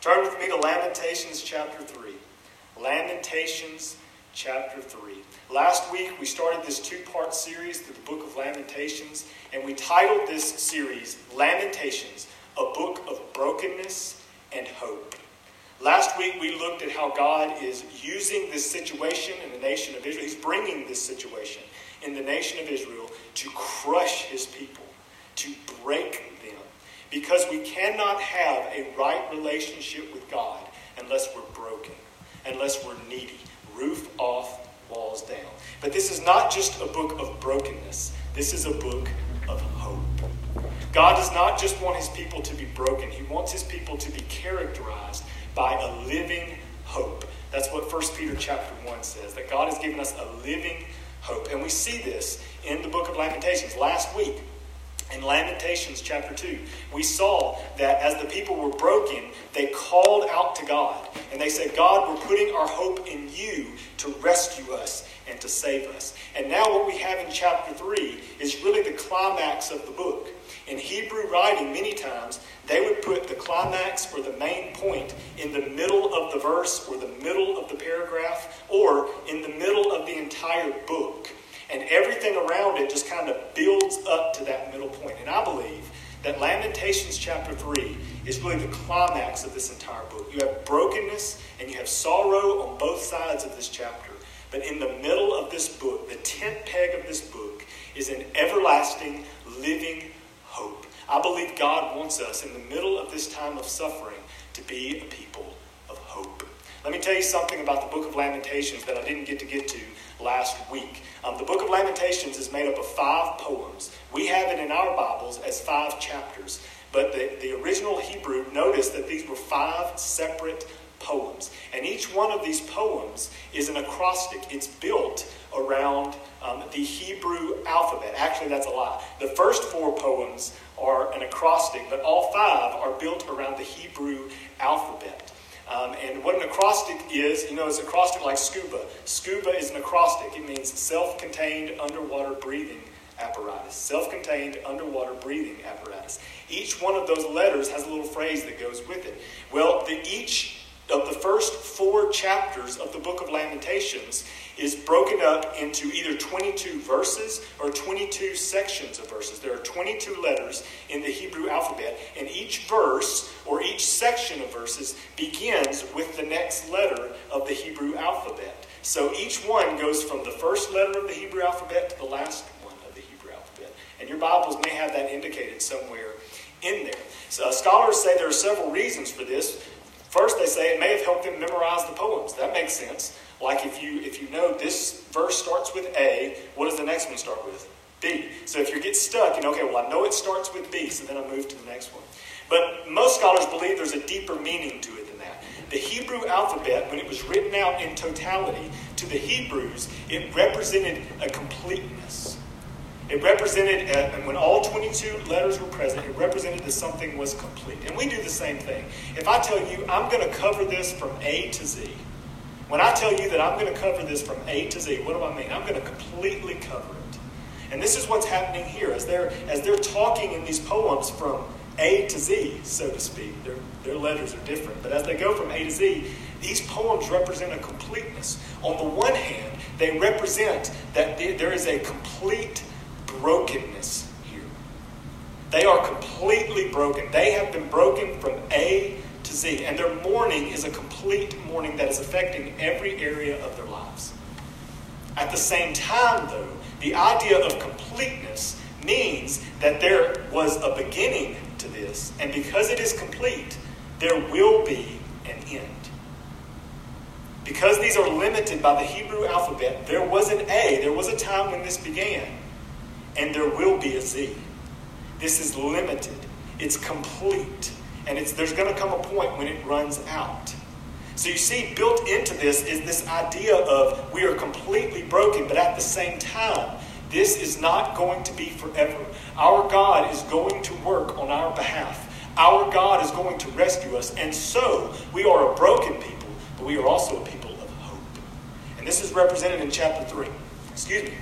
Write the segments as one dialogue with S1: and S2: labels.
S1: Turn with me to Lamentations chapter 3. Lamentations chapter 3. Last week we started this two part series through the book of Lamentations, and we titled this series Lamentations, a book of brokenness and hope. Last week we looked at how God is using this situation in the nation of Israel. He's bringing this situation in the nation of Israel to crush his people, to break. Because we cannot have a right relationship with God unless we're broken, unless we're needy. Roof off, walls down. But this is not just a book of brokenness, this is a book of hope. God does not just want his people to be broken, he wants his people to be characterized by a living hope. That's what 1 Peter chapter 1 says, that God has given us a living hope. And we see this in the book of Lamentations. Last week, in Lamentations chapter 2, we saw that as the people were broken, they called out to God. And they said, God, we're putting our hope in you to rescue us and to save us. And now, what we have in chapter 3 is really the climax of the book. In Hebrew writing, many times, they would put the climax or the main point in the middle of the verse or the middle of the paragraph or in the middle of the entire book. And everything around it just kind of builds up to that middle point. And I believe that Lamentations chapter 3 is really the climax of this entire book. You have brokenness and you have sorrow on both sides of this chapter. But in the middle of this book, the tent peg of this book is an everlasting, living hope. I believe God wants us in the middle of this time of suffering to be a people of hope. Let me tell you something about the book of Lamentations that I didn't get to get to last week. Um, the book of Lamentations is made up of five poems. We have it in our Bibles as five chapters. But the, the original Hebrew, noticed that these were five separate poems. And each one of these poems is an acrostic. It's built around um, the Hebrew alphabet. Actually, that's a lie. The first four poems are an acrostic, but all five are built around the Hebrew alphabet. Um, and what an acrostic is, you know, it's acrostic like scuba. Scuba is an acrostic. It means self-contained underwater breathing apparatus. Self-contained underwater breathing apparatus. Each one of those letters has a little phrase that goes with it. Well, the, each of the first four chapters of the book of Lamentations is broken up into either 22 verses or 22 sections of verses. There are 22 letters in the Hebrew alphabet, and each verse or each section of verses begins with the next letter of the Hebrew alphabet. So each one goes from the first letter of the Hebrew alphabet to the last one of the Hebrew alphabet. And your Bibles may have that indicated somewhere in there. So, uh, scholars say there are several reasons for this. First, they say it may have helped them memorize the poems. That makes sense. Like if you if you know this verse starts with A, what does the next one start with? B. So if you get stuck, you know, okay, well I know it starts with B, so then I move to the next one. But most scholars believe there's a deeper meaning to it than that. The Hebrew alphabet, when it was written out in totality to the Hebrews, it represented a completeness. It represented, uh, and when all 22 letters were present, it represented that something was complete. And we do the same thing. If I tell you, I'm going to cover this from A to Z, when I tell you that I'm going to cover this from A to Z, what do I mean? I'm going to completely cover it. And this is what's happening here. As they're, as they're talking in these poems from A to Z, so to speak, their, their letters are different. But as they go from A to Z, these poems represent a completeness. On the one hand, they represent that there is a complete brokenness here. They are completely broken. They have been broken from A to Z. And their mourning is a complete mourning that is affecting every area of their lives. At the same time, though, the idea of completeness means that there was a beginning to this. And because it is complete, there will be an end. Because these are limited by the Hebrew alphabet, there was an A, there was a time when this began and there will be a Z. This is limited, it's complete, and it's, there's going to come a point when it runs out. So you see, built into this is this idea of we are completely broken, but at the same time, this is not going to be forever. Our God is going to work on our behalf. Our God is going to rescue us. And so, we are a broken people, but we are also a people of hope. And this is represented in chapter 3. Excuse me.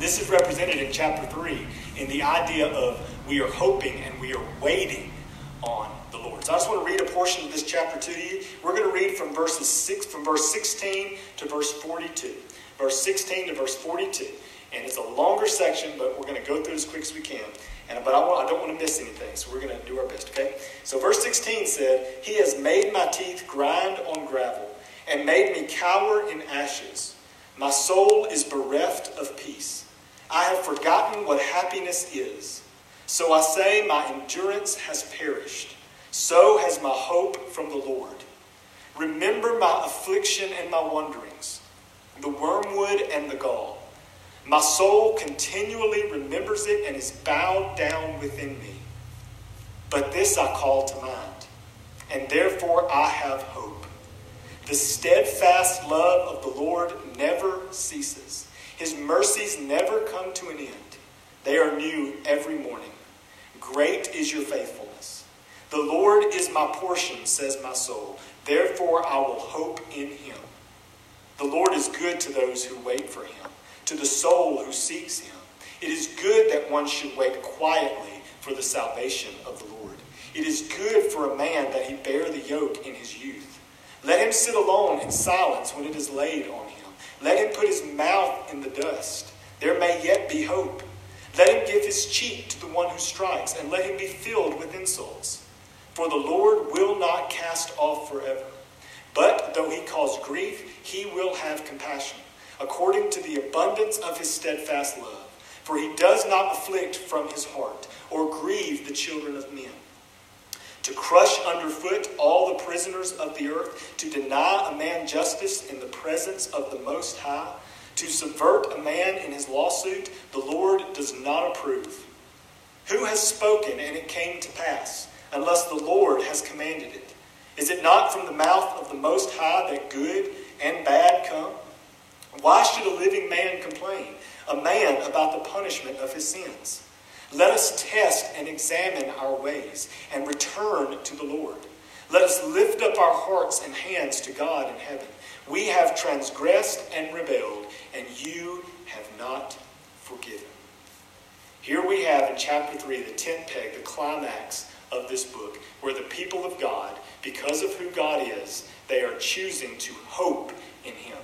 S1: This is represented in chapter 3 in the idea of we are hoping and we are waiting on the Lord. So I just want to read a portion of this chapter to you. We're going to read from verses six, from verse 16 to verse 42. Verse 16 to verse 42. And it's a longer section, but we're going to go through it as quick as we can. And, but I, want, I don't want to miss anything, so we're going to do our best, okay? So verse 16 said, He has made my teeth grind on gravel and made me cower in ashes. My soul is bereft of peace. I have forgotten what happiness is. So I say, My endurance has perished. So has my hope from the Lord. Remember my affliction and my wanderings, the wormwood and the gall. My soul continually remembers it and is bowed down within me. But this I call to mind, and therefore I have hope. The steadfast love of the Lord never ceases. His mercies never come to an end. They are new every morning. Great is your faithfulness. The Lord is my portion, says my soul. Therefore I will hope in him. The Lord is good to those who wait for him, to the soul who seeks him. It is good that one should wait quietly for the salvation of the Lord. It is good for a man that he bear the yoke in his youth. Let him sit alone in silence when it is laid on him. Let him put his mouth in the dust. There may yet be hope. Let him give his cheek to the one who strikes, and let him be filled with insults. For the Lord will not cast off forever. But though he cause grief, he will have compassion, according to the abundance of his steadfast love. For he does not afflict from his heart, or grieve the children of men. To crush underfoot all the prisoners of the earth, to deny a man justice in the presence of the Most High, to subvert a man in his lawsuit, the Lord does not approve. Who has spoken and it came to pass, unless the Lord has commanded it? Is it not from the mouth of the Most High that good and bad come? Why should a living man complain, a man about the punishment of his sins? Let us test and examine our ways and return to the Lord. Let us lift up our hearts and hands to God in heaven. We have transgressed and rebelled, and you have not forgiven. Here we have in chapter 3 the tent peg, the climax of this book, where the people of God, because of who God is, they are choosing to hope in Him.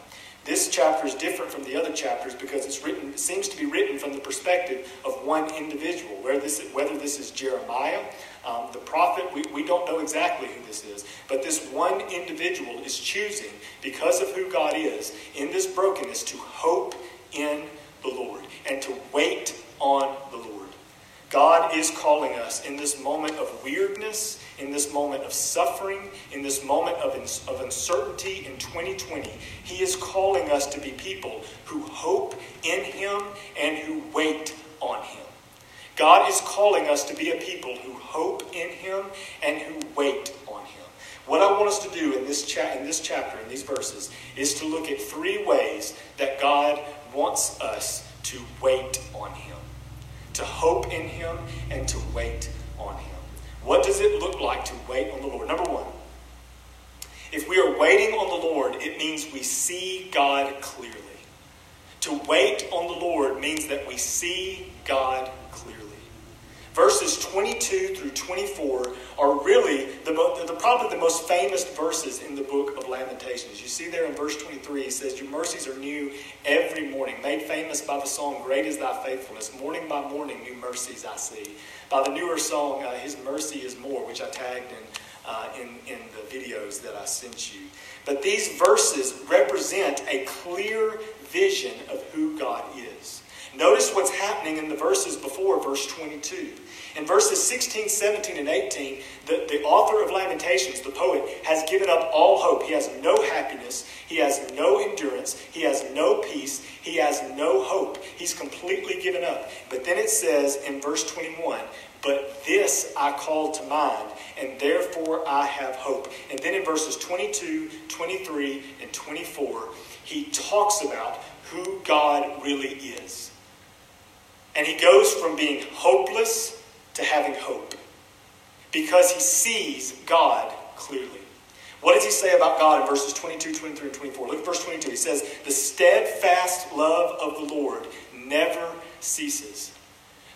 S1: This chapter is different from the other chapters because it's written, it seems to be written from the perspective of one individual. Whether this, whether this is Jeremiah, um, the prophet, we, we don't know exactly who this is. But this one individual is choosing, because of who God is, in this brokenness, to hope in the Lord and to wait on the Lord. God is calling us in this moment of weirdness, in this moment of suffering, in this moment of, of uncertainty in 2020. He is calling us to be people who hope in Him and who wait on Him. God is calling us to be a people who hope in Him and who wait on Him. What I want us to do in this, cha- in this chapter, in these verses, is to look at three ways that God wants us to wait on Him to hope in Him and to wait. What does it look like to wait on the Lord? Number one, if we are waiting on the Lord, it means we see God clearly. To wait on the Lord means that we see God 22 through 24 are really the, the, probably the most famous verses in the book of Lamentations. You see there in verse 23, he says, Your mercies are new every morning, made famous by the song, Great is Thy Faithfulness. Morning by morning, new mercies I see. By the newer song, uh, His Mercy is More, which I tagged in, uh, in, in the videos that I sent you. But these verses represent a clear vision of who God is. Notice what's happening in the verses before verse 22. In verses 16, 17, and 18, the, the author of Lamentations, the poet, has given up all hope. He has no happiness. He has no endurance. He has no peace. He has no hope. He's completely given up. But then it says in verse 21, But this I call to mind, and therefore I have hope. And then in verses 22, 23, and 24, he talks about who God really is. And he goes from being hopeless to having hope because he sees God clearly. What does he say about God in verses 22, 23, and 24? Look at verse 22. He says, The steadfast love of the Lord never ceases.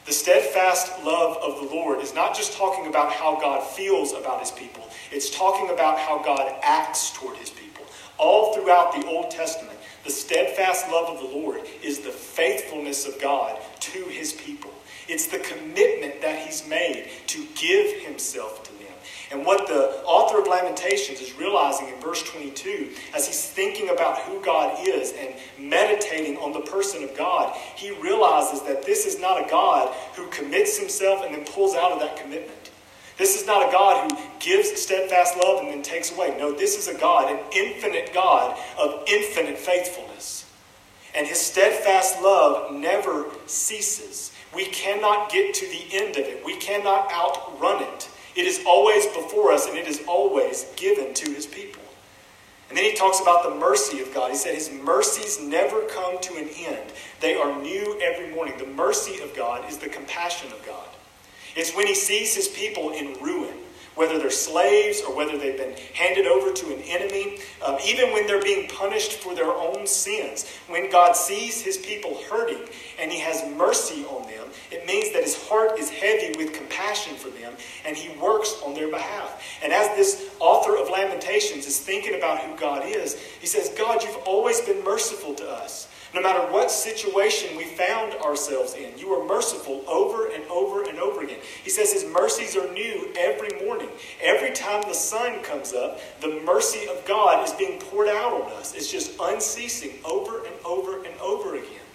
S1: The steadfast love of the Lord is not just talking about how God feels about his people, it's talking about how God acts toward his people. All throughout the Old Testament, the steadfast love of the Lord is the faithfulness of God to his people. It's the commitment that he's made to give himself to them. And what the author of Lamentations is realizing in verse 22, as he's thinking about who God is and meditating on the person of God, he realizes that this is not a God who commits himself and then pulls out of that commitment. This is not a God who gives steadfast love and then takes away. No, this is a God, an infinite God of infinite faithfulness. And his steadfast love never ceases. We cannot get to the end of it, we cannot outrun it. It is always before us and it is always given to his people. And then he talks about the mercy of God. He said his mercies never come to an end, they are new every morning. The mercy of God is the compassion of God. It's when he sees his people in ruin, whether they're slaves or whether they've been handed over to an enemy, um, even when they're being punished for their own sins. When God sees his people hurting and he has mercy on them, it means that his heart is heavy with compassion for them and he works on their behalf. And as this author of Lamentations is thinking about who God is, he says, God, you've always been merciful to us. No matter what situation we found ourselves in, you are merciful over and over and over again. He says his mercies are new every morning. Every time the sun comes up, the mercy of God is being poured out on us. It's just unceasing over and over and over again.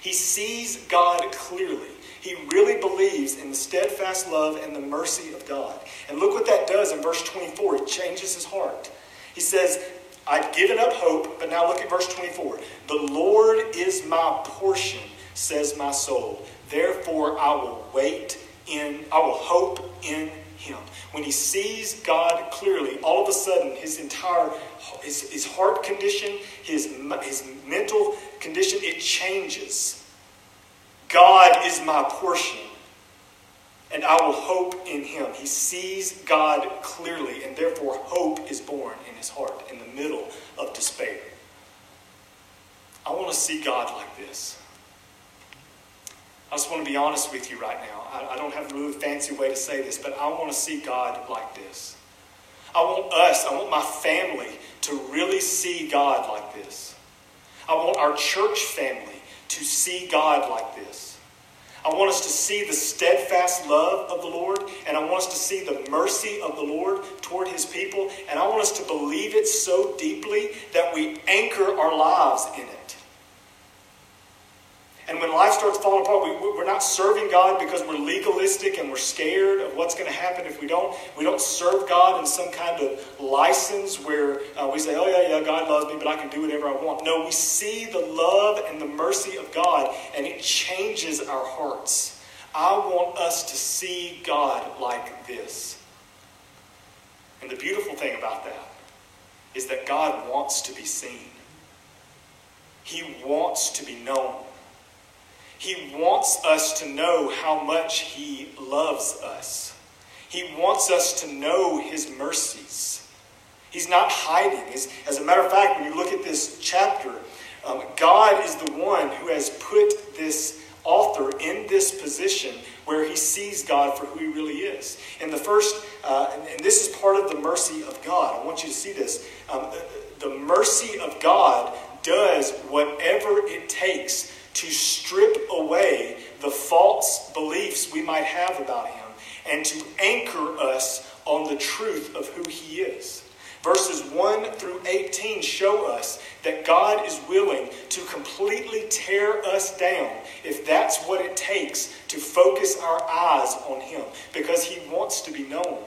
S1: He sees God clearly. He really believes in the steadfast love and the mercy of God. And look what that does in verse 24. It changes his heart. He says, I'd given up hope, but now look at verse 24. The Lord is my portion, says my soul. Therefore I will wait in, I will hope in him. When he sees God clearly, all of a sudden his entire his, his heart condition, his, his mental condition, it changes. God is my portion and I will hope in him. He sees God clearly, and therefore hope is born in his heart in the middle of despair. I want to see God like this. I just want to be honest with you right now. I, I don't have a really fancy way to say this, but I want to see God like this. I want us, I want my family to really see God like this. I want our church family to see God like this. I want us to see the steadfast love of the Lord, and I want us to see the mercy of the Lord toward his people, and I want us to believe it so deeply that we anchor our lives in it. And when life starts falling apart, we, we're not serving God because we're legalistic and we're scared of what's going to happen if we don't. We don't serve God in some kind of license where uh, we say, oh, yeah, yeah, God loves me, but I can do whatever I want. No, we see the love and the mercy of God, and it changes our hearts. I want us to see God like this. And the beautiful thing about that is that God wants to be seen. He wants to be known. He wants us to know how much He loves us. He wants us to know His mercies. He's not hiding. As a matter of fact, when you look at this chapter, um, God is the one who has put this author in this position where he sees God for who he really is. And the first, uh, and, and, this is part of the mercy of God. I want you to see this. Um, the, the mercy of God does whatever it takes to strip away the false beliefs we might have about him and to anchor us on the truth of who he is. Verses 1 through 18 show us that God is willing to completely tear us down if that's what it takes to focus our eyes on him because he wants to be known.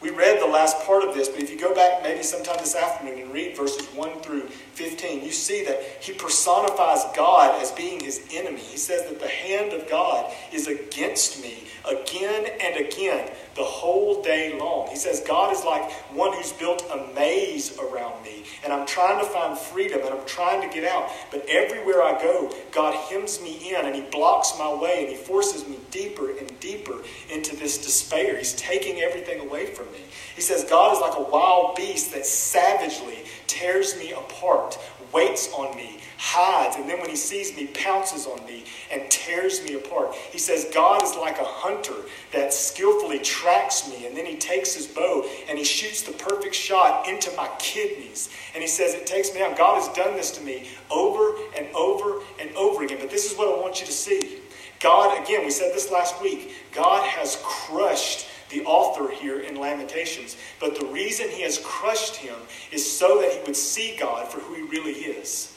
S1: We read the last part of this, but if you go back maybe sometime this afternoon and read verses 1 through 15, you see that he personifies God as being his enemy. He says that the hand of God is against me again and again. the whole day long. He says, God is like one who's built a maze around me, and I'm trying to find freedom and I'm trying to get out. But everywhere I go, God hems me in and He blocks my way and He forces me deeper and deeper into this despair. He's taking everything away from me. He says, God is like a wild beast that savagely tears me apart, waits on me, hides, and then when he sees me, pounces on me and tears me apart. He says, God is like a hunter that skillfully tracks me, and then he takes his bow and he shoots the perfect shot into my kidneys. And he says, It takes me down. God has done this to me over and over and over again. But this is what I want you to see. God, again, we said this last week, God has crushed the author here in Lamentations. But the reason he has crushed him is so that he would see God for who he really is.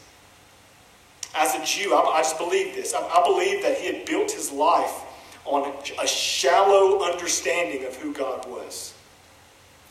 S1: As a Jew, I, I just believe this. I, I believe that he had built his life on a shallow understanding of who God was.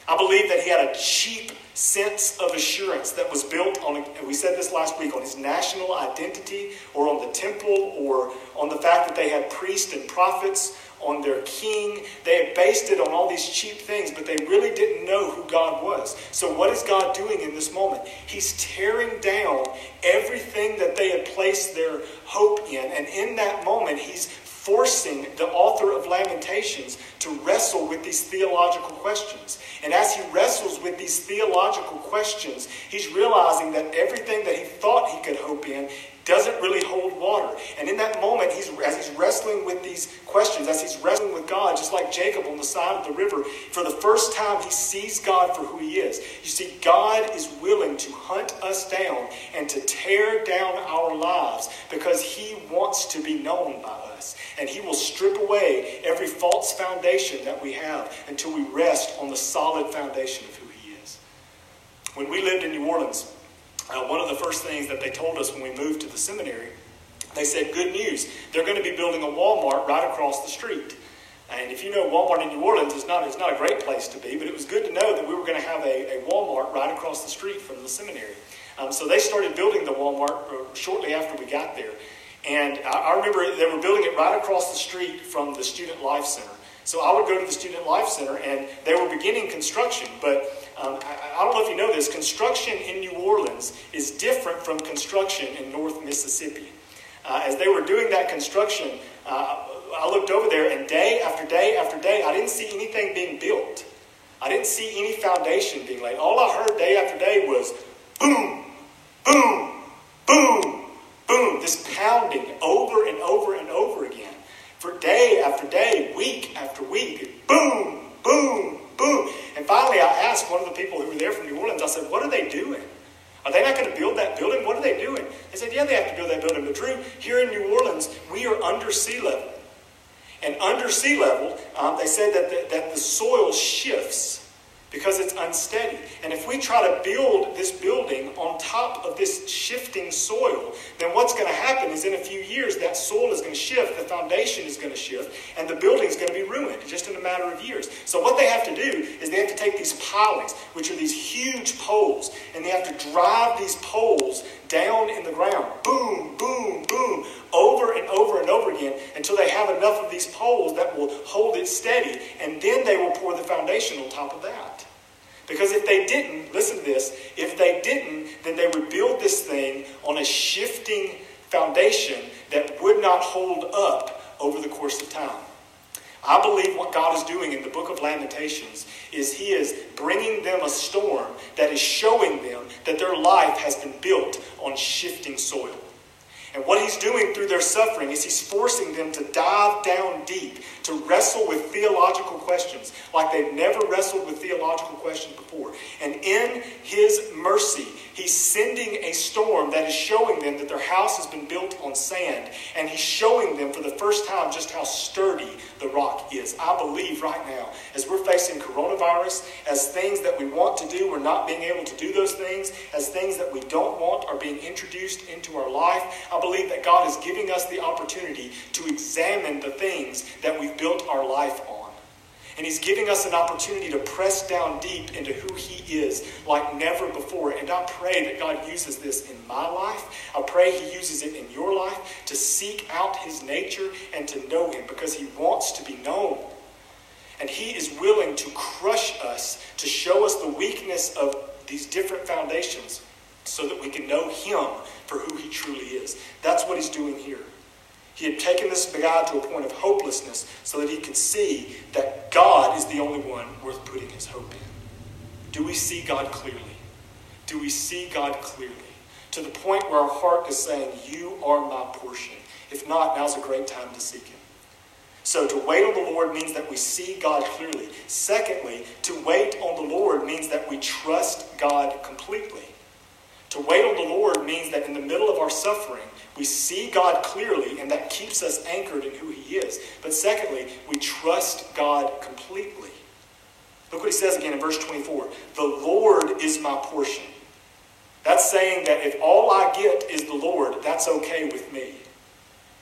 S1: I believe that he had a cheap sense of assurance that was built on, we said this last week, on his national identity or on the temple or on the fact that they had priests and prophets on their king. They had based it on all these cheap things, but they really didn't know who God was. So, what is God doing in this moment? He's tearing down everything that they had placed their hope in. And in that moment, He's forcing the author of Lamentations to wrestle with these theological questions. And as he wrestles with these theological questions, he's realizing that everything that he thought he could hope in doesn't really hold water. And in that moment, he's, as he's wrestling with these questions, as he's wrestling with God, just like Jacob on the side of the river, for the first time, he sees God for who he is. You see, God is willing to hunt us down and to tear down our lives because he wants to be known by us. And he will strip away every false foundation that we have until we rest on the solid foundation of who he is. When we lived in New Orleans, uh, one of the first things that they told us when we moved to the seminary, they said, Good news, they're going to be building a Walmart right across the street. And if you know Walmart in New Orleans, it's not, it's not a great place to be, but it was good to know that we were going to have a, a Walmart right across the street from the seminary. Um, so they started building the Walmart uh, shortly after we got there. And I, I remember they were building it right across the street from the Student Life Center. So I would go to the Student Life Center, and they were beginning construction, but um, I, I, don't know if you know this, construction in New Orleans is different from construction in North Mississippi. Uh, as they were doing that construction, uh, I looked over there, and day after day after day, I didn't see anything being built. I didn't see any foundation being laid. All I heard day after day was boom, boom, boom, boom, this pounding over and over and over again. For day after day, week after week, boom, boom, finally, I asked one of the people who were there from New Orleans, I said, What are they doing? Are they not going to build that building? What are they doing? They said, Yeah, they have to build that building. But Drew, here in New Orleans, we are under sea level. And under sea level, um, they said that the, that the soil shifts because it's unsteady. And if we try to build this building on top of this shifting soil, then what's going to happen is in a few years that soil is going to shift, the foundation is going to shift, and the building is going to be ruined just in a matter of years. So what they have to do is they have to take these pilings, which are these huge poles, and they have to drive these poles down in the ground, boom, boom, boom, over and over and over again until they have enough of these poles that will hold it steady, and then they will pour the foundation on top of that. Because if they didn't, listen to this, if they didn't, then they would build this thing on a shifting foundation that would not hold up over the course of time. I believe what God is doing in the book of Lamentations is He is bringing them a storm that is showing them that their life has been built on shifting soil. And what he's doing through their suffering is he's forcing them to dive down deep, to wrestle with theological questions like they've never wrestled with theological questions before. And in his mercy, he's sending a storm that is showing them that their house has been built on sand. And he's showing them for the first time just how sturdy the rock is. I believe right now, as we're facing coronavirus, as things that we want to do, we're not being able to do those things, as things that we don't want are being introduced into our life, I believe that God is giving us the opportunity to examine the things that we've built our life on. And He's giving us an opportunity to press down deep into who He is like never before. And I pray that God uses this in my life. I pray He uses it in your life to seek out His nature and to know Him because He wants to be known. And He is willing to crush us, to show us the weakness of these different foundations so that we can know Him for who He truly is. That's what He's doing here. He had taken this guy to a point of hopelessness so that he could see that God is the only one worth putting his hope in. Do we see God clearly? Do we see God clearly? To the point where our heart is saying, You are my portion. If not, now's a great time to seek Him. So to wait on the Lord means that we see God clearly. Secondly, to wait on the Lord means that we trust God completely. To wait on the Lord means that in the middle of our suffering, we see God clearly, and that keeps us anchored in who He is. But secondly, we trust God completely. Look what He says again in verse 24 The Lord is my portion. That's saying that if all I get is the Lord, that's okay with me.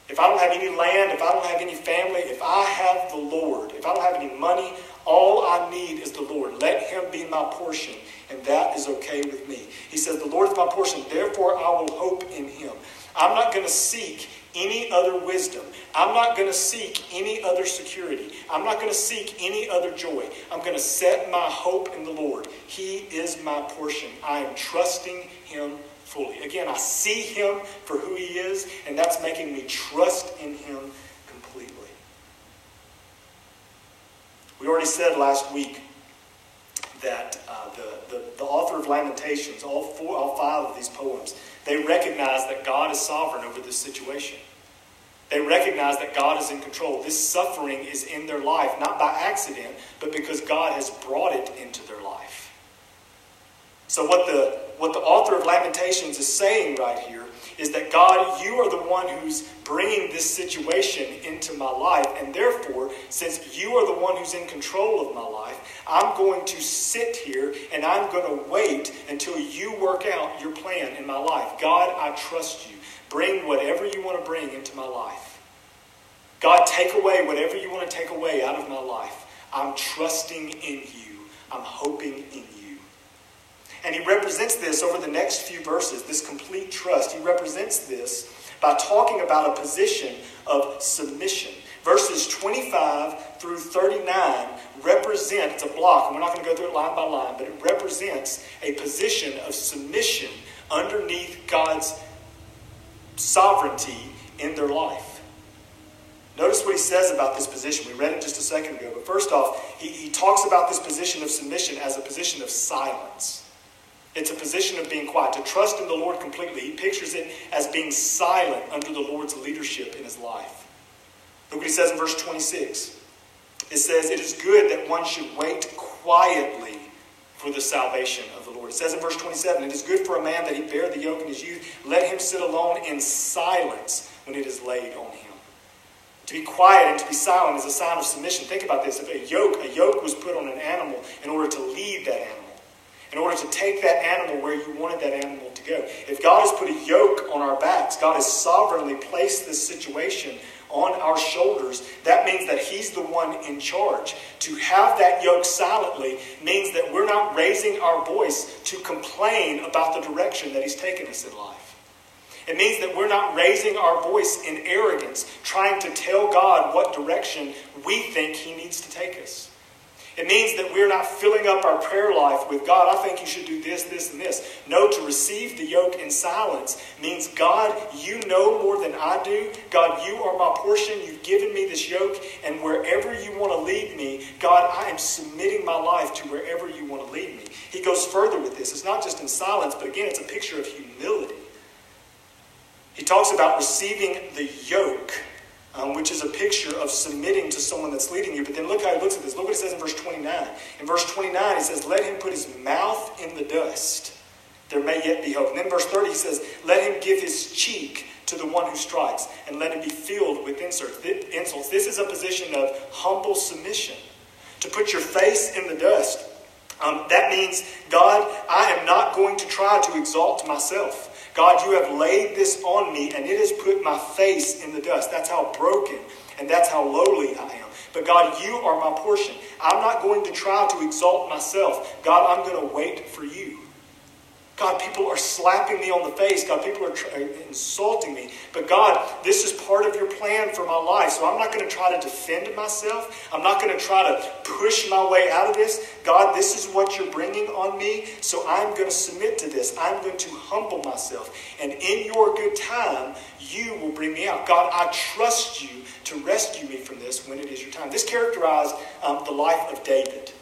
S1: If I don't have any land, if I don't have any family, if I have the Lord, if I don't have any money, all I need is the Lord. Let Him be my portion, and that is okay with me. He says, The Lord is my portion, therefore I will hope in Him. I'm not going to seek any other wisdom. I'm not going to seek any other security. I'm not going to seek any other joy. I'm going to set my hope in the Lord. He is my portion. I am trusting Him fully. Again, I see Him for who He is, and that's making me trust in Him completely. We already said last week that uh, the, the, the author of Lamentations, all, four, all five of these poems, they recognize that God is sovereign over this situation. They recognize that God is in control. This suffering is in their life, not by accident, but because God has brought it into their life. So, what the, what the author of Lamentations is saying right here is that God, you are the one who's bringing this situation into my life. And therefore, since you are the one who's in control of my life, I'm going to sit here and I'm going to wait until you work out your plan in my life. God, I trust you. Bring whatever you want to bring into my life. God, take away whatever you want to take away out of my life. I'm trusting in you. I'm hoping in you. And he represents this over the next few verses, this complete trust. He represents this by talking about a position of submission. Verses 25 through 39 represent, it's a block, and we're not going to go through it line by line, but it represents a position of submission underneath God's sovereignty in their life. Notice what he says about this position. We read it just a second ago. But first off, he, he talks about this position of submission as a position of silence. It's a position of being quiet, to trust in the Lord completely. He pictures it as being silent under the Lord's leadership in his life. Look what he says in verse 26. It says, It is good that one should wait quietly for the salvation of the Lord. It says in verse 27, It is good for a man that he bear the yoke in his youth. Let him sit alone in silence when it is laid on him. To be quiet and to be silent is a sign of submission. Think about this. If a yoke, a yoke was put on an animal in order to lead that animal in order to take that animal where you wanted that animal to go. If God has put a yoke on our backs, God has sovereignly placed this situation on our shoulders, that means that He's the one in charge. To have that yoke silently means that we're not raising our voice to complain about the direction that He's taken us in life. It means that we're not raising our voice in arrogance, trying to tell God what direction we think He needs to take us. It means that we're not filling up our prayer life with God, I think you should do this, this, and this. No, to receive the yoke in silence means, God, you know more than I do. God, you are my portion. You've given me this yoke, and wherever you want to lead me, God, I am submitting my life to wherever you want to lead me. He goes further with this. It's not just in silence, but again, it's a picture of humility. He talks about receiving the yoke um, which is a picture of submitting to someone that's leading you. But then look how he looks at this. Look what it says in verse 29. In verse 29, he says, Let him put his mouth in the dust. There may yet be hope. And then verse 30, he says, Let him give his cheek to the one who strikes, and let him be filled with insults. This is a position of humble submission. To put your face in the dust. Um, that means, God, I am not going to try to exalt myself. God, you have laid this on me, and it has put my face in the dust. That's how broken and that's how lowly I am. But God, you are my portion. I'm not going to try to exalt myself. God, I'm going to wait for you. God, people are slapping me on the face. God, people are tr- insulting me. But God, this is part of your plan for my life. So I'm not going to try to defend myself. I'm not going to try to push my way out of this. God, this is what you're bringing on me. So I'm going to submit to this. I'm going to humble myself. And in your good time, you will bring me out. God, I trust you to rescue me from this when it is your time. This characterized um, the life of David.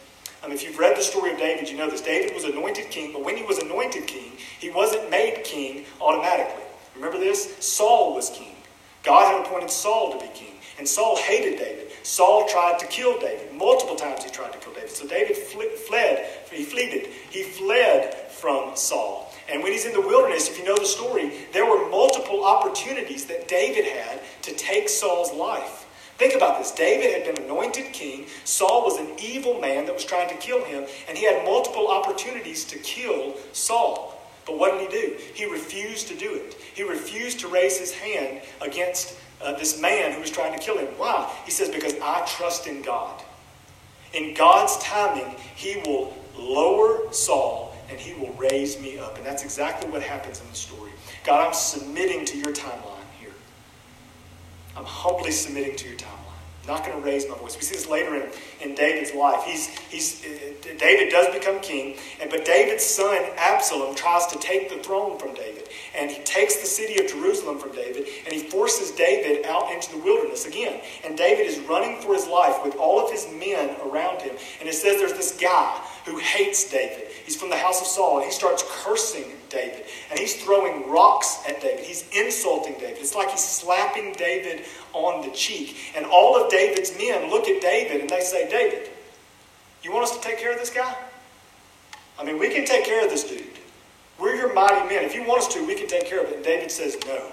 S1: Um, if you've read the story of David, you know this. David was anointed king, but when he was anointed king, he wasn't made king automatically. Remember this? Saul was king. God had appointed Saul to be king, and Saul hated David. Saul tried to kill David. Multiple times he tried to kill David. So David fled, he fled, he fled from Saul. And when he's in the wilderness, if you know the story, there were multiple opportunities that David had to take Saul's life. Think about this. David had been anointed king. Saul was an evil man that was trying to kill him, and he had multiple opportunities to kill Saul. But what did he do? He refused to do it. He refused to raise his hand against uh, this man who was trying to kill him. Why? He says, Because I trust in God. In God's timing, he will lower Saul and he will raise me up. And that's exactly what happens in the story. God, I'm submitting to your timeline. I'm humbly submitting to your timeline. I'm not going to raise my voice. We see this later in, in David's life. He's, he's, uh, David does become king, and but David's son Absalom tries to take the throne from David. And he takes the city of Jerusalem from David, and he forces David out into the wilderness again. And David is running for his life with all of his men around him. And it says there's this guy who hates David. He's from the house of Saul, and he starts cursing David. And he's throwing rocks at David. He's insulting David. It's like he's slapping David on the cheek. And all of David's men look at David and they say, David, you want us to take care of this guy? I mean, we can take care of this dude. We're your mighty men. If you want us to, we can take care of it. And David says, No.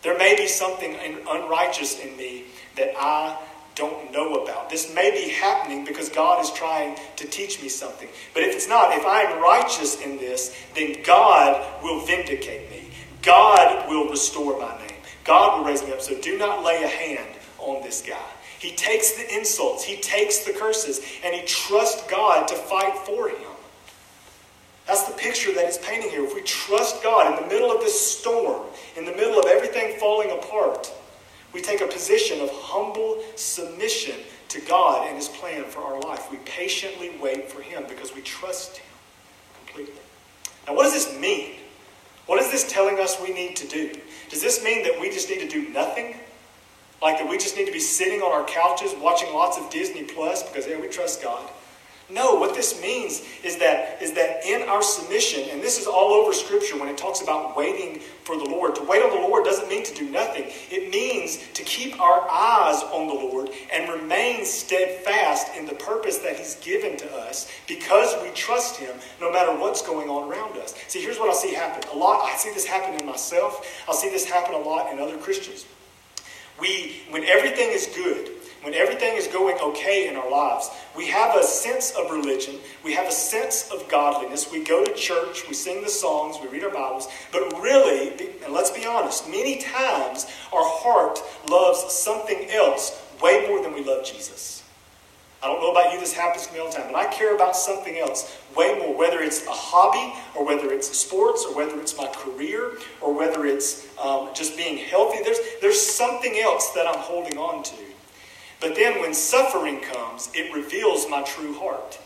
S1: There may be something unrighteous in me that I don't know about. This may be happening because God is trying to teach me something. But if it's not, if I am righteous in this, then God will vindicate me. God will restore my name. God will raise me up. So do not lay a hand on this guy. He takes the insults, he takes the curses, and he trusts God to fight for him. That's the picture that he's painting here. If we trust God in the middle of this storm, in the middle of everything falling apart, we take a position of humble submission to God and His plan for our life. We patiently wait for Him because we trust Him completely. Now, what does this mean? What is this telling us we need to do? Does this mean that we just need to do nothing? Like that we just need to be sitting on our couches watching lots of Disney Plus because, hey, we trust God? No, what this means is that, is that in our submission, and this is all over Scripture when it talks about waiting for the Lord. To wait on the Lord doesn't mean to do nothing. It means to keep our eyes on the Lord and remain steadfast in the purpose that He's given to us because we trust Him no matter what's going on around us. See, here's what I see happen. A lot, I see this happen in myself. I see this happen a lot in other Christians. We, when everything is good, when everything is going okay in our lives, we have a sense of religion, we have a sense of godliness. We go to church, we sing the songs, we read our Bibles, but really, and let's be honest, many times our heart loves something else way more than we love Jesus. I don't know about you, this happens to me all the time, but I care about something else way more, whether it's a hobby, or whether it's sports, or whether it's my career, or whether it's um, just being healthy. There's, there's something else that I'm holding on to. But then when suffering comes, it reveals my true heart.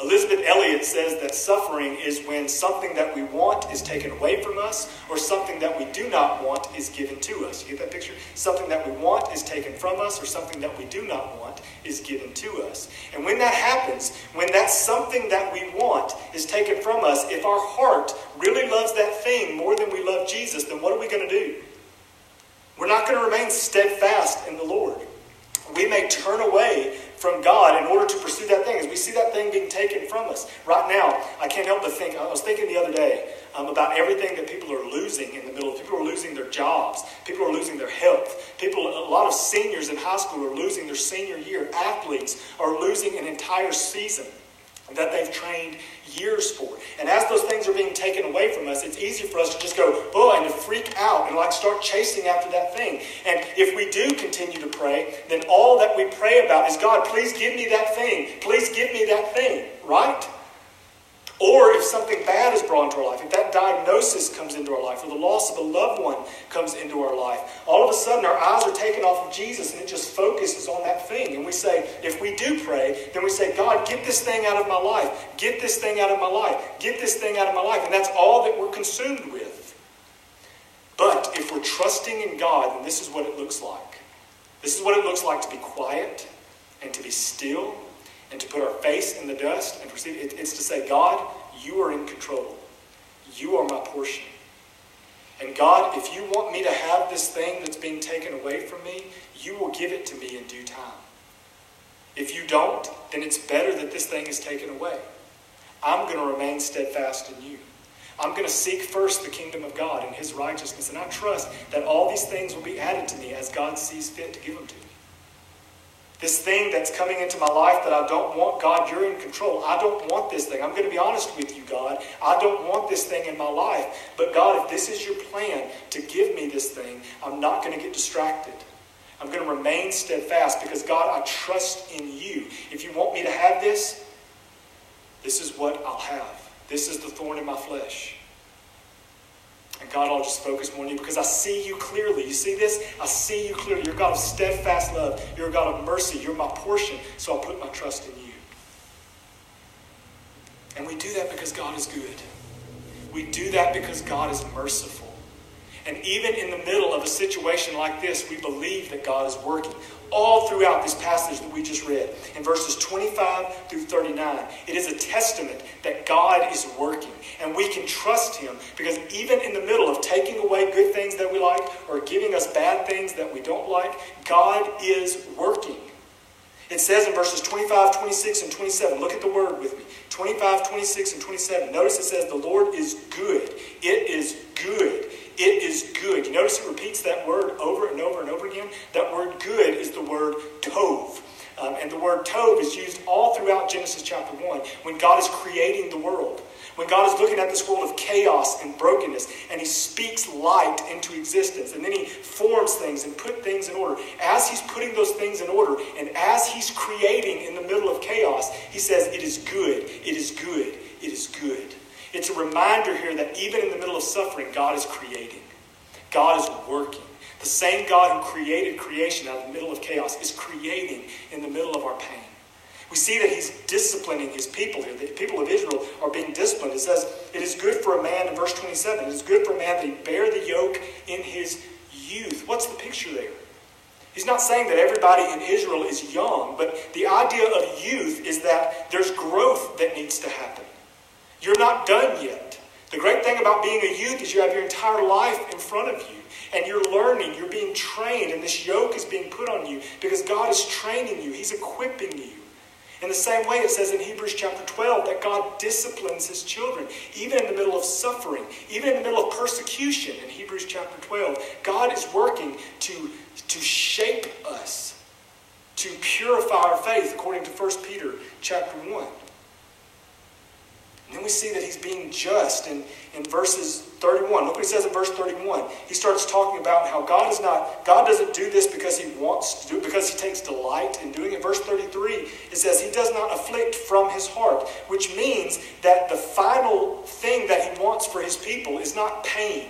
S1: Elisabeth Elliot says that suffering is when something that we want is taken away from us, or something that we do not want is given to us. You get that picture? Something that we want is taken from us, or something that we do not want is given to us. And when that happens, when that something that we want is taken from us, if our heart really loves that thing more than we love Jesus, then what are we going to do? We're not going to remain steadfast in the Lord we may turn away from God in order to pursue that thing as we see that thing being taken from us. Right now, I can't help but think, I was thinking the other day um, about everything that people are losing in the middle. Of people are losing their jobs. People are losing their health. People, a lot of seniors in high school are losing their senior year. Athletes are losing an entire season that they've trained years for. And as those things are being taken away from us, it's easy for us to just go, oh, and to freak out and like start chasing after that thing. And if we do continue to pray, then all that we pray about is, God, please give me that thing. Please give me that thing, right? Or if something bad is brought into our life, if that diagnosis comes into our life, or the loss of a loved one comes into our life, all of a sudden our eyes are taken off of Jesus and it just focuses on that thing. And we say, if we do pray, then we say, God, get this thing out of my life. Get this thing out of my life. Get this thing out of my life. And that's all that we're consumed with. But if we're trusting in God, then this is what it looks like. This is what it looks like to be quiet and to be still and to put our face in the dust and receive it. It's to say, God, you are in control. You are my portion. And God, if you want me to have this thing that's being taken away from me, you will give it to me in due time. If you don't, then it's better that this thing is taken away. I'm going to remain steadfast in you. I'm going to seek first the kingdom of God and his righteousness, and I trust that all these things will be added to me as God sees fit to give them to me. This thing that's coming into my life that I don't want, God, you're in control. I don't want this thing. I'm going to be honest with you, God. I don't want this thing in my life. But God, if this is your plan to give me this thing, I'm not going to get distracted. I'm going to remain steadfast because, God, I trust in you. If you want me to have this, this is what I'll have. This is the thorn in my flesh. And God, I'll just focus more on you because I see you clearly. You see this? I see you clearly. You're a God of steadfast love. You're a God of mercy. You're my portion. So I'll put my trust in you. And we do that because God is good. We do that because God is merciful. And even in the middle of a situation like this, we believe that God is working all throughout this passage that we just read, in verses 25 through 39. It is a testament that God is working, and we can trust Him because even in the middle of taking away good things that we like or giving us bad things that we don't like, God is working. It says in verses 25, 26, and 27, look at the word with me 25, 26, and 27. Notice it says, The Lord is good. It is good. It is good. You notice it repeats that word over and over and over again? That word good is the word tov. Um, and the word tov is used all throughout Genesis chapter 1 when God is creating the world. When God is looking at this world of chaos and brokenness, and He speaks light into existence, and then He forms things and put things in order. As He's putting those things in order, and as He's creating in the middle of chaos, He says, It is good, it is good, it is good. It's a reminder here that even in the middle of suffering, God is creating, God is working. The same God who created creation out of the middle of chaos is creating in the middle of our pain. We see that he's disciplining his people here. The people of Israel are being disciplined. It says, It is good for a man, in verse 27, it is good for a man that he bear the yoke in his youth. What's the picture there? He's not saying that everybody in Israel is young, but the idea of youth is that there's growth that needs to happen. You're not done yet. The great thing about being a youth is you have your entire life in front of you. And you're learning, you're being trained, and this yoke is being put on you because God is training you, He's equipping you. In the same way, it says in Hebrews chapter 12 that God disciplines His children, even in the middle of suffering, even in the middle of persecution. In Hebrews chapter 12, God is working to, to shape us, to purify our faith, according to 1 Peter chapter 1. And then we see that he's being just in, in verses 31. Look what he says in verse 31. He starts talking about how God is not, God doesn't do this because he wants to do it, because he takes delight in doing it. Verse 33, it says, He does not afflict from his heart, which means that the final thing that he wants for his people is not pain.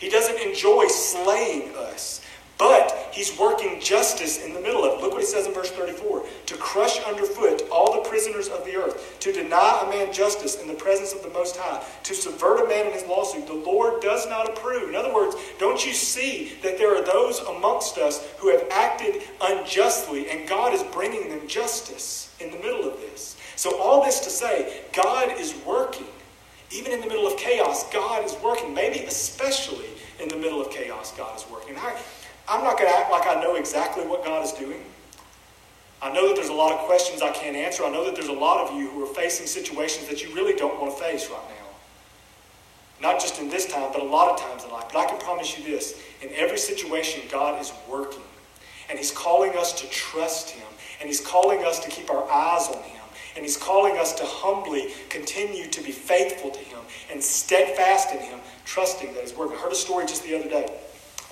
S1: He doesn't enjoy slaying us. But he's working justice in the middle of it. Look what he says in verse 34 to crush underfoot all the prisoners of the earth, to deny a man justice in the presence of the Most High, to subvert a man in his lawsuit. The Lord does not approve. In other words, don't you see that there are those amongst us who have acted unjustly, and God is bringing them justice in the middle of this? So, all this to say, God is working. Even in the middle of chaos, God is working. Maybe especially in the middle of chaos, God is working. I'm not going to act like I know exactly what God is doing. I know that there's a lot of questions I can't answer. I know that there's a lot of you who are facing situations that you really don't want to face right now. Not just in this time, but a lot of times in life. But I can promise you this in every situation, God is working. And He's calling us to trust Him. And He's calling us to keep our eyes on Him. And He's calling us to humbly continue to be faithful to Him and steadfast in Him, trusting that He's working. I heard a story just the other day.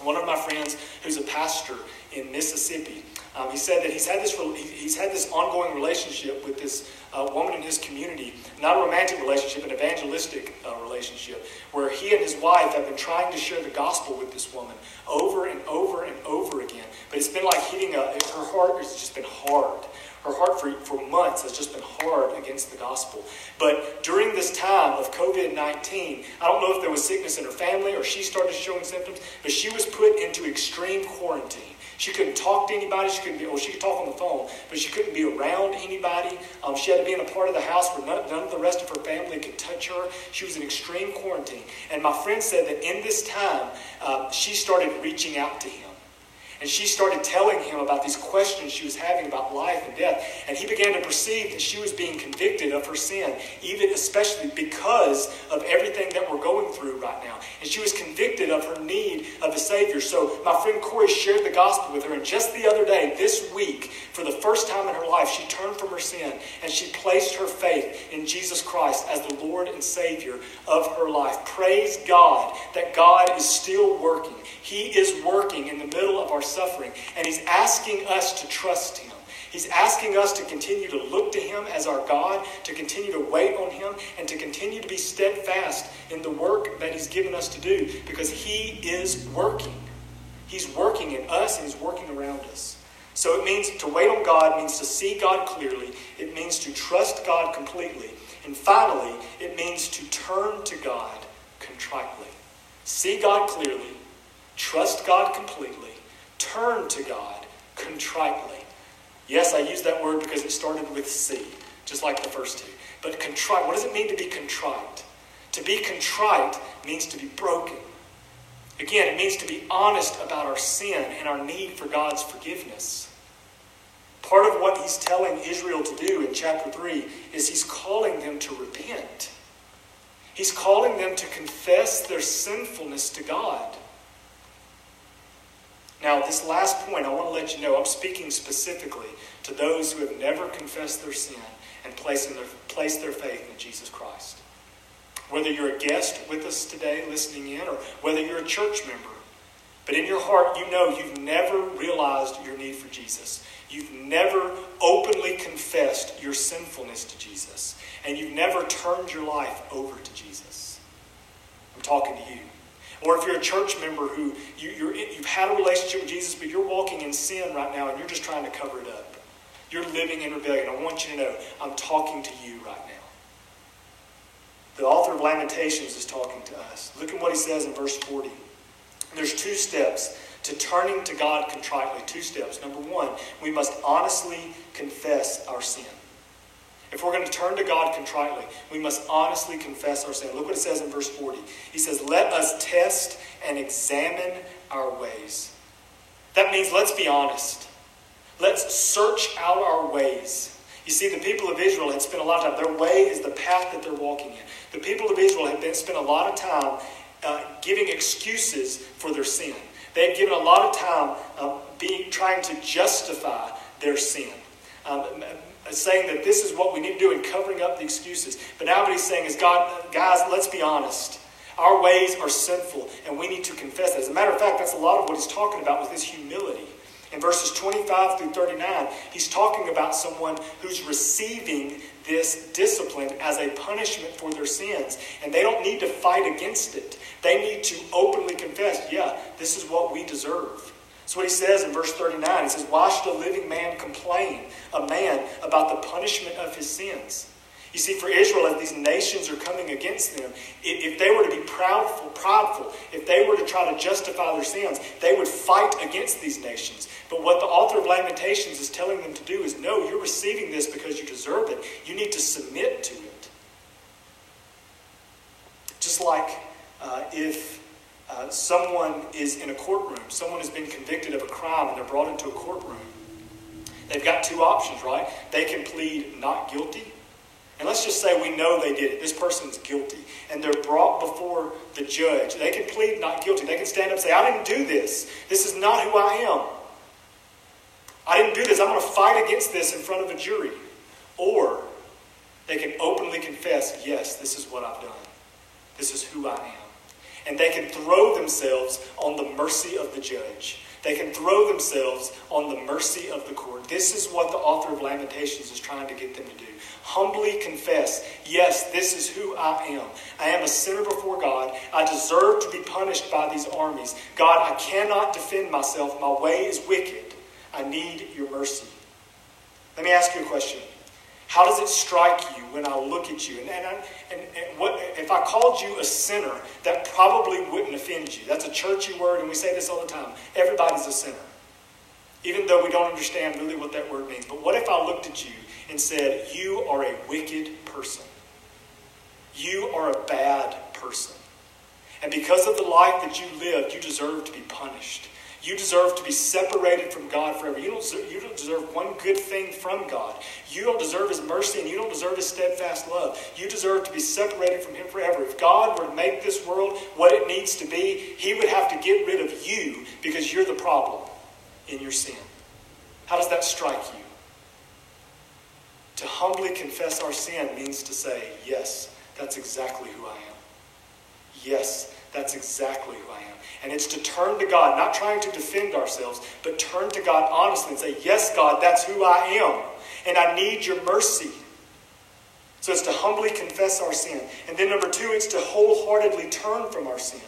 S1: One of my friends who's a pastor in Mississippi. Um, he said that he's had this he's had this ongoing relationship with this uh, woman in his community, not a romantic relationship, an evangelistic uh, relationship, where he and his wife have been trying to share the gospel with this woman over and over and over again. But it's been like hitting a her heart has just been hard. Her heart for, for months has just been hard against the gospel. But during this time of COVID 19, I don't know if there was sickness in her family or she started showing symptoms, but she was put into extreme quarantine. She couldn't talk to anybody. She couldn't be, well, she could talk on the phone, but she couldn't be around anybody. Um, she had to be in a part of the house where none, none, of the rest of her family could touch her. She was in extreme quarantine. And my friend said that in this time, uh, she started reaching out to him. And she started telling him about these questions she was having about life and death. And he began to perceive that she was being convicted of her sin, even especially because of everything that we're going through right now. And she was convicted of her need of a Savior. So my friend Corey shared the gospel with her. And just the other day, this week, for the first time in her life, she turned from her sin and she placed her faith in Jesus Christ as the Lord and Savior of her life. Praise God that God is still working. He is working in the middle of our suffering, and He's asking us to trust Him. He's asking us to continue to look to Him as our God, to continue to wait on Him, and to continue to be steadfast in the work that He's given us to do because He is working. He's working in us and He's working around us. So it means to wait on God means to see God clearly. It means to trust God completely. And finally, it means to turn to God contritely. See God clearly, trust God completely, turn to God contritely. Yes, I use that word because it started with C, just like the first two. But contrite, what does it mean to be contrite? To be contrite means to be broken. Again, it means to be honest about our sin and our need for God's forgiveness. Part of what he's telling Israel to do in chapter 3 is he's calling them to repent. He's calling them to confess their sinfulness to God. Now, this last point, I want to let you know, I'm speaking specifically to those who have never confessed their sin and placed their, placed their faith in Jesus Christ. Whether you're a guest with us today listening in or whether you're a church member, but in your heart, you know you've never realized your need for Jesus. You've never openly confessed your sinfulness to Jesus. And you've never turned your life over to Jesus. I'm talking to you. Or if you're a church member who you, you've had a relationship with Jesus, but you're walking in sin right now and you're just trying to cover it up. You're living in rebellion. I want you to know I'm talking to you right now. The author of Lamentations is talking to us. Look at what he says in verse 40. There's two steps to turning to God contritely. Two steps. Number one, we must honestly confess our sin. If we're going to turn to God contritely, we must honestly confess our sin. Look what it says in verse 40. He says, Let us test and examine our ways. That means let's be honest. Let's search out our ways. You see, the people of Israel had spent a lot of time, their way is the path that they're walking in. The people of Israel had been, spent a lot of time uh, giving excuses for their sin. They had given a lot of time uh, being, trying to justify their sin. Um, Uh, saying that this is what we need to do and covering up the excuses. But now what he's saying is, God, guys, let's be honest. Our ways are sinful, and we need to confess that. As a matter of fact, that's a lot of what he's talking about with his humility. In verses 25 through 39, he's talking about someone who's receiving this discipline as a punishment for their sins. And they don't need to fight against it. They need to openly confess, yeah, this is what we deserve. That's what he says in verse 39. He says, Why should a living man complain, a man, about the punishment of his sins? You see, for Israel, as these nations are coming against them, if they were to be proudful, proudful, if they were to try to justify their sins, they would fight against these nations. But what the author of Lamentations is telling them to do is no, you're receiving this because you deserve it. You need to submit to it. Just like uh, if uh, someone is in a courtroom, someone has been convicted of a crime and they're brought into a courtroom. They've got two options, right? They can plead not guilty. And let's just say we know they did it. This person's guilty. And they're brought before the judge. They can plead not guilty. They can stand up and say, I didn't do this. This is not who I am. I didn't do this. I'm going to fight against this in front of a jury. Or they can openly confess, yes, this is what I've done. This is who I am and they can throw themselves on the mercy of the judge. They can throw themselves on the mercy of the court. This is what the author of Lamentations is trying to get them to do. Humbly confess, yes, this is who I am. I am a sinner before God. I deserve to be punished by these armies. God, I cannot defend myself. My way is wicked. I need your mercy. Let me ask you a question. How does it strike you when I look at you? And, and, and, and, what, if I called you a sinner, that probably wouldn't offend you. That's a churchy word, and we say this all the time. Everybody's a sinner, even though we don't understand really what that word means. But what if I looked at you and said, You are a wicked person? You are a bad person. And because of the life that you lived, you deserve to be punished. You deserve to be separated from God forever. You don't, deserve, you don't deserve one good thing from God. You don't deserve His mercy and you don't deserve His steadfast love. You deserve to be separated from Him forever. If God were to make this world what it needs to be, He would have to get rid of you because you're the problem in your sin. How does that strike you? To humbly confess our sin means to say, Yes, that's exactly who I am. Yes, that's exactly who I am. And it's to turn to God, not trying to defend ourselves, but turn to God honestly and say, Yes, God, that's who I am. And I need your mercy. So it's to humbly confess our sin. And then number two, it's to wholeheartedly turn from our sin.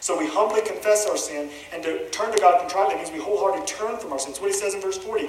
S1: So we humbly confess our sin, and to turn to God contritely means we wholeheartedly turn from our sins. What he says in verse 40.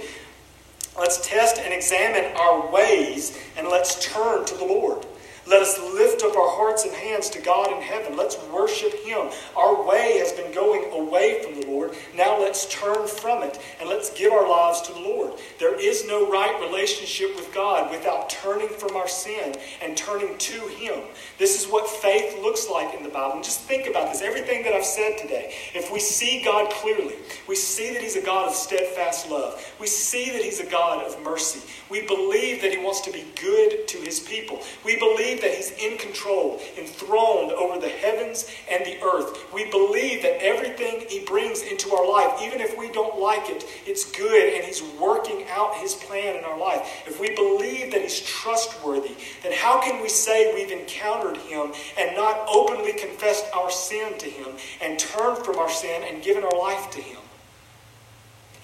S1: Let's test and examine our ways, and let's turn to the Lord. Let us lift up our hearts and hands to God in heaven. Let's worship Him. Our way has been going away from the Lord. Now let's turn from it and let's give our lives to the Lord. There is no right relationship with God without turning from our sin and turning to Him. This is what faith looks like in the Bible. And just think about this everything that I've said today. If we see God clearly, we see that He's a God of steadfast love, we see that He's a God of mercy, we believe that He wants to be good to His people, we believe believe that He's in control, enthroned over the heavens and the earth. We believe that everything He brings into our life, even if we don't like it, it's good and He's working out His plan in our life. If we believe that He's trustworthy, then how can we say we've encountered Him and not openly confessed our sin to Him and turned from our sin and given our life to Him?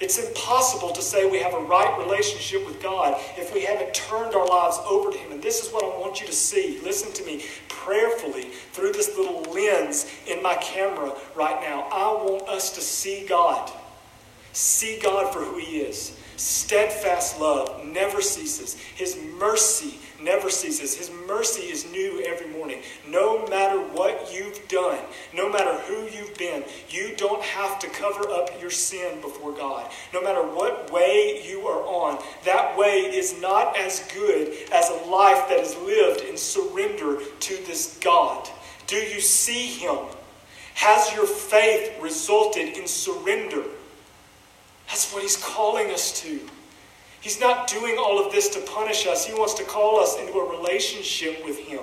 S1: It's impossible to say we have a right relationship with God if we haven't turned our lives over to Him. And this is what I want you to see. Listen to me prayerfully through this little lens in my camera right now. I want us to see God. See God for who He is. Steadfast love never ceases. His mercy never ceases. His mercy is new every morning. No matter what you've done, no matter who you've been, you don't have to cover up your sin before God. No matter what way you are on, that way is not as good as a life that is lived in surrender to this God. Do you see Him? Has your faith resulted in surrender? That's what He's calling us to. He's not doing all of this to punish us. He wants to call us into a relationship with Him.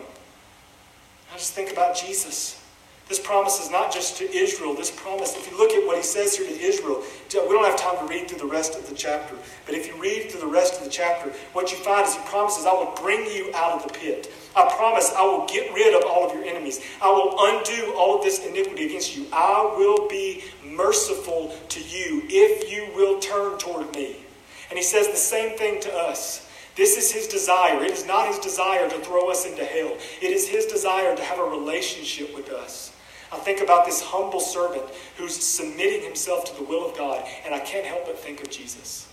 S1: I just think about Jesus. This promise is not just to Israel. This promise, if you look at what he says here to Israel, we don't have time to read through the rest of the chapter. But if you read through the rest of the chapter, what you find is he promises, I will bring you out of the pit. I promise I will get rid of all of your enemies. I will undo all of this iniquity against you. I will be merciful to you if you will turn toward me. And he says the same thing to us. This is his desire. It is not his desire to throw us into hell. It is his desire to have a relationship with us. I think about this humble servant who's submitting himself to the will of God, and I can't help but think of Jesus.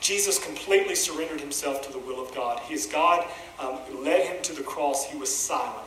S1: Jesus completely surrendered himself to the will of God. His God um, led him to the cross. He was silent.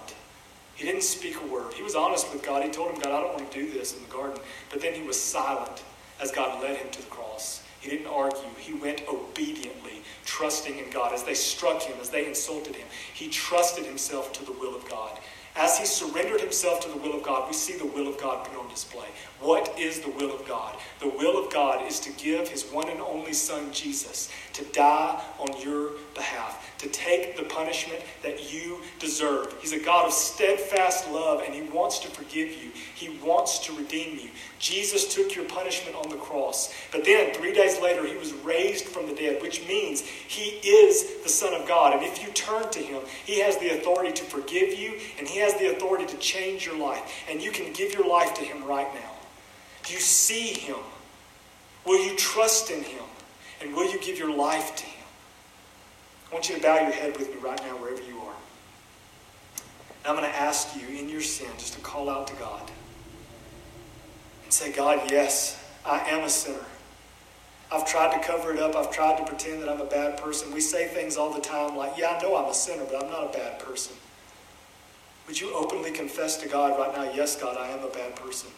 S1: He didn't speak a word. He was honest with God. He told him, God, I don't want to do this in the garden. But then he was silent as God led him to the cross. He didn't argue. He went obediently, trusting in God. As they struck him, as they insulted him, he trusted himself to the will of God. As he surrendered himself to the will of God, we see the will of God put on display. What is the will of God? The will of God is to give his one and only Son, Jesus, to die on your behalf, to take the punishment that you deserve. He's a God of steadfast love, and he wants to forgive you. He wants to redeem you. Jesus took your punishment on the cross. But then, three days later, he was raised from the dead, which means he is the Son of God. And if you turn to him, he has the authority to forgive you, and he has the authority to change your life. And you can give your life to him right now. Do you see him? Will you trust in Him? And will you give your life to Him? I want you to bow your head with me right now, wherever you are. And I'm going to ask you, in your sin, just to call out to God and say, God, yes, I am a sinner. I've tried to cover it up. I've tried to pretend that I'm a bad person. We say things all the time like, yeah, I know I'm a sinner, but I'm not a bad person. Would you openly confess to God right now, yes, God, I am a bad person.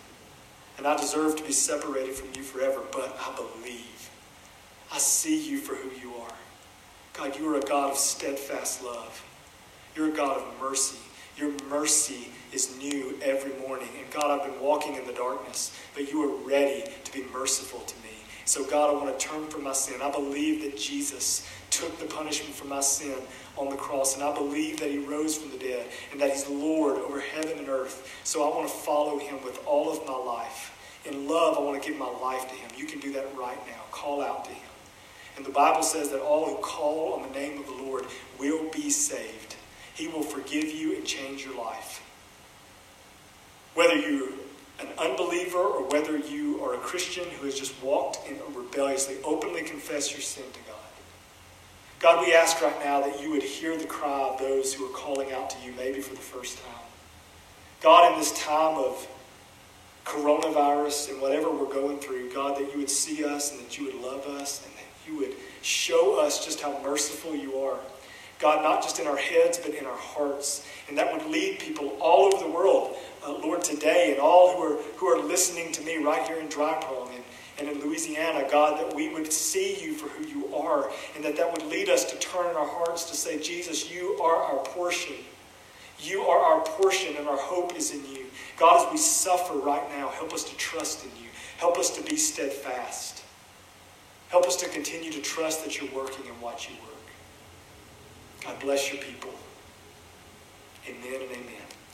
S1: And I deserve to be separated from you forever, but I believe. I see you for who you are. God, you are a God of steadfast love. You're a God of mercy. Your mercy is new every morning. And God, I've been walking in the darkness, but you are ready to be merciful to me. So, God, I want to turn from my sin. I believe that Jesus took the punishment for my sin on the cross, and I believe that he rose from the dead and that he's Lord over heaven and earth. So, I want to follow him with all of my life. In love, I want to give my life to him. You can do that right now. Call out to him. And the Bible says that all who call on the name of the Lord will be saved. He will forgive you and change your life. Whether you're an unbeliever or whether you are a Christian who has just walked in rebelliously, openly confess your sin to God. God, we ask right now that you would hear the cry of those who are calling out to you, maybe for the first time. God, in this time of coronavirus and whatever we're going through, God, that you would see us and that you would love us and that you would show us just how merciful you are. God, not just in our heads, but in our hearts. And that would lead people all over the world, uh, Lord, today, and all who are, who are listening to me right here in Dry and, and in Louisiana, God, that we would see you for who you are, and that that would lead us to turn in our hearts to say, Jesus, you are our portion. You are our portion, and our hope is in you. God, as we suffer right now, help us to trust in you. Help us to be steadfast. Help us to continue to trust that you're working and watch you work. God bless your people. Amen and amen.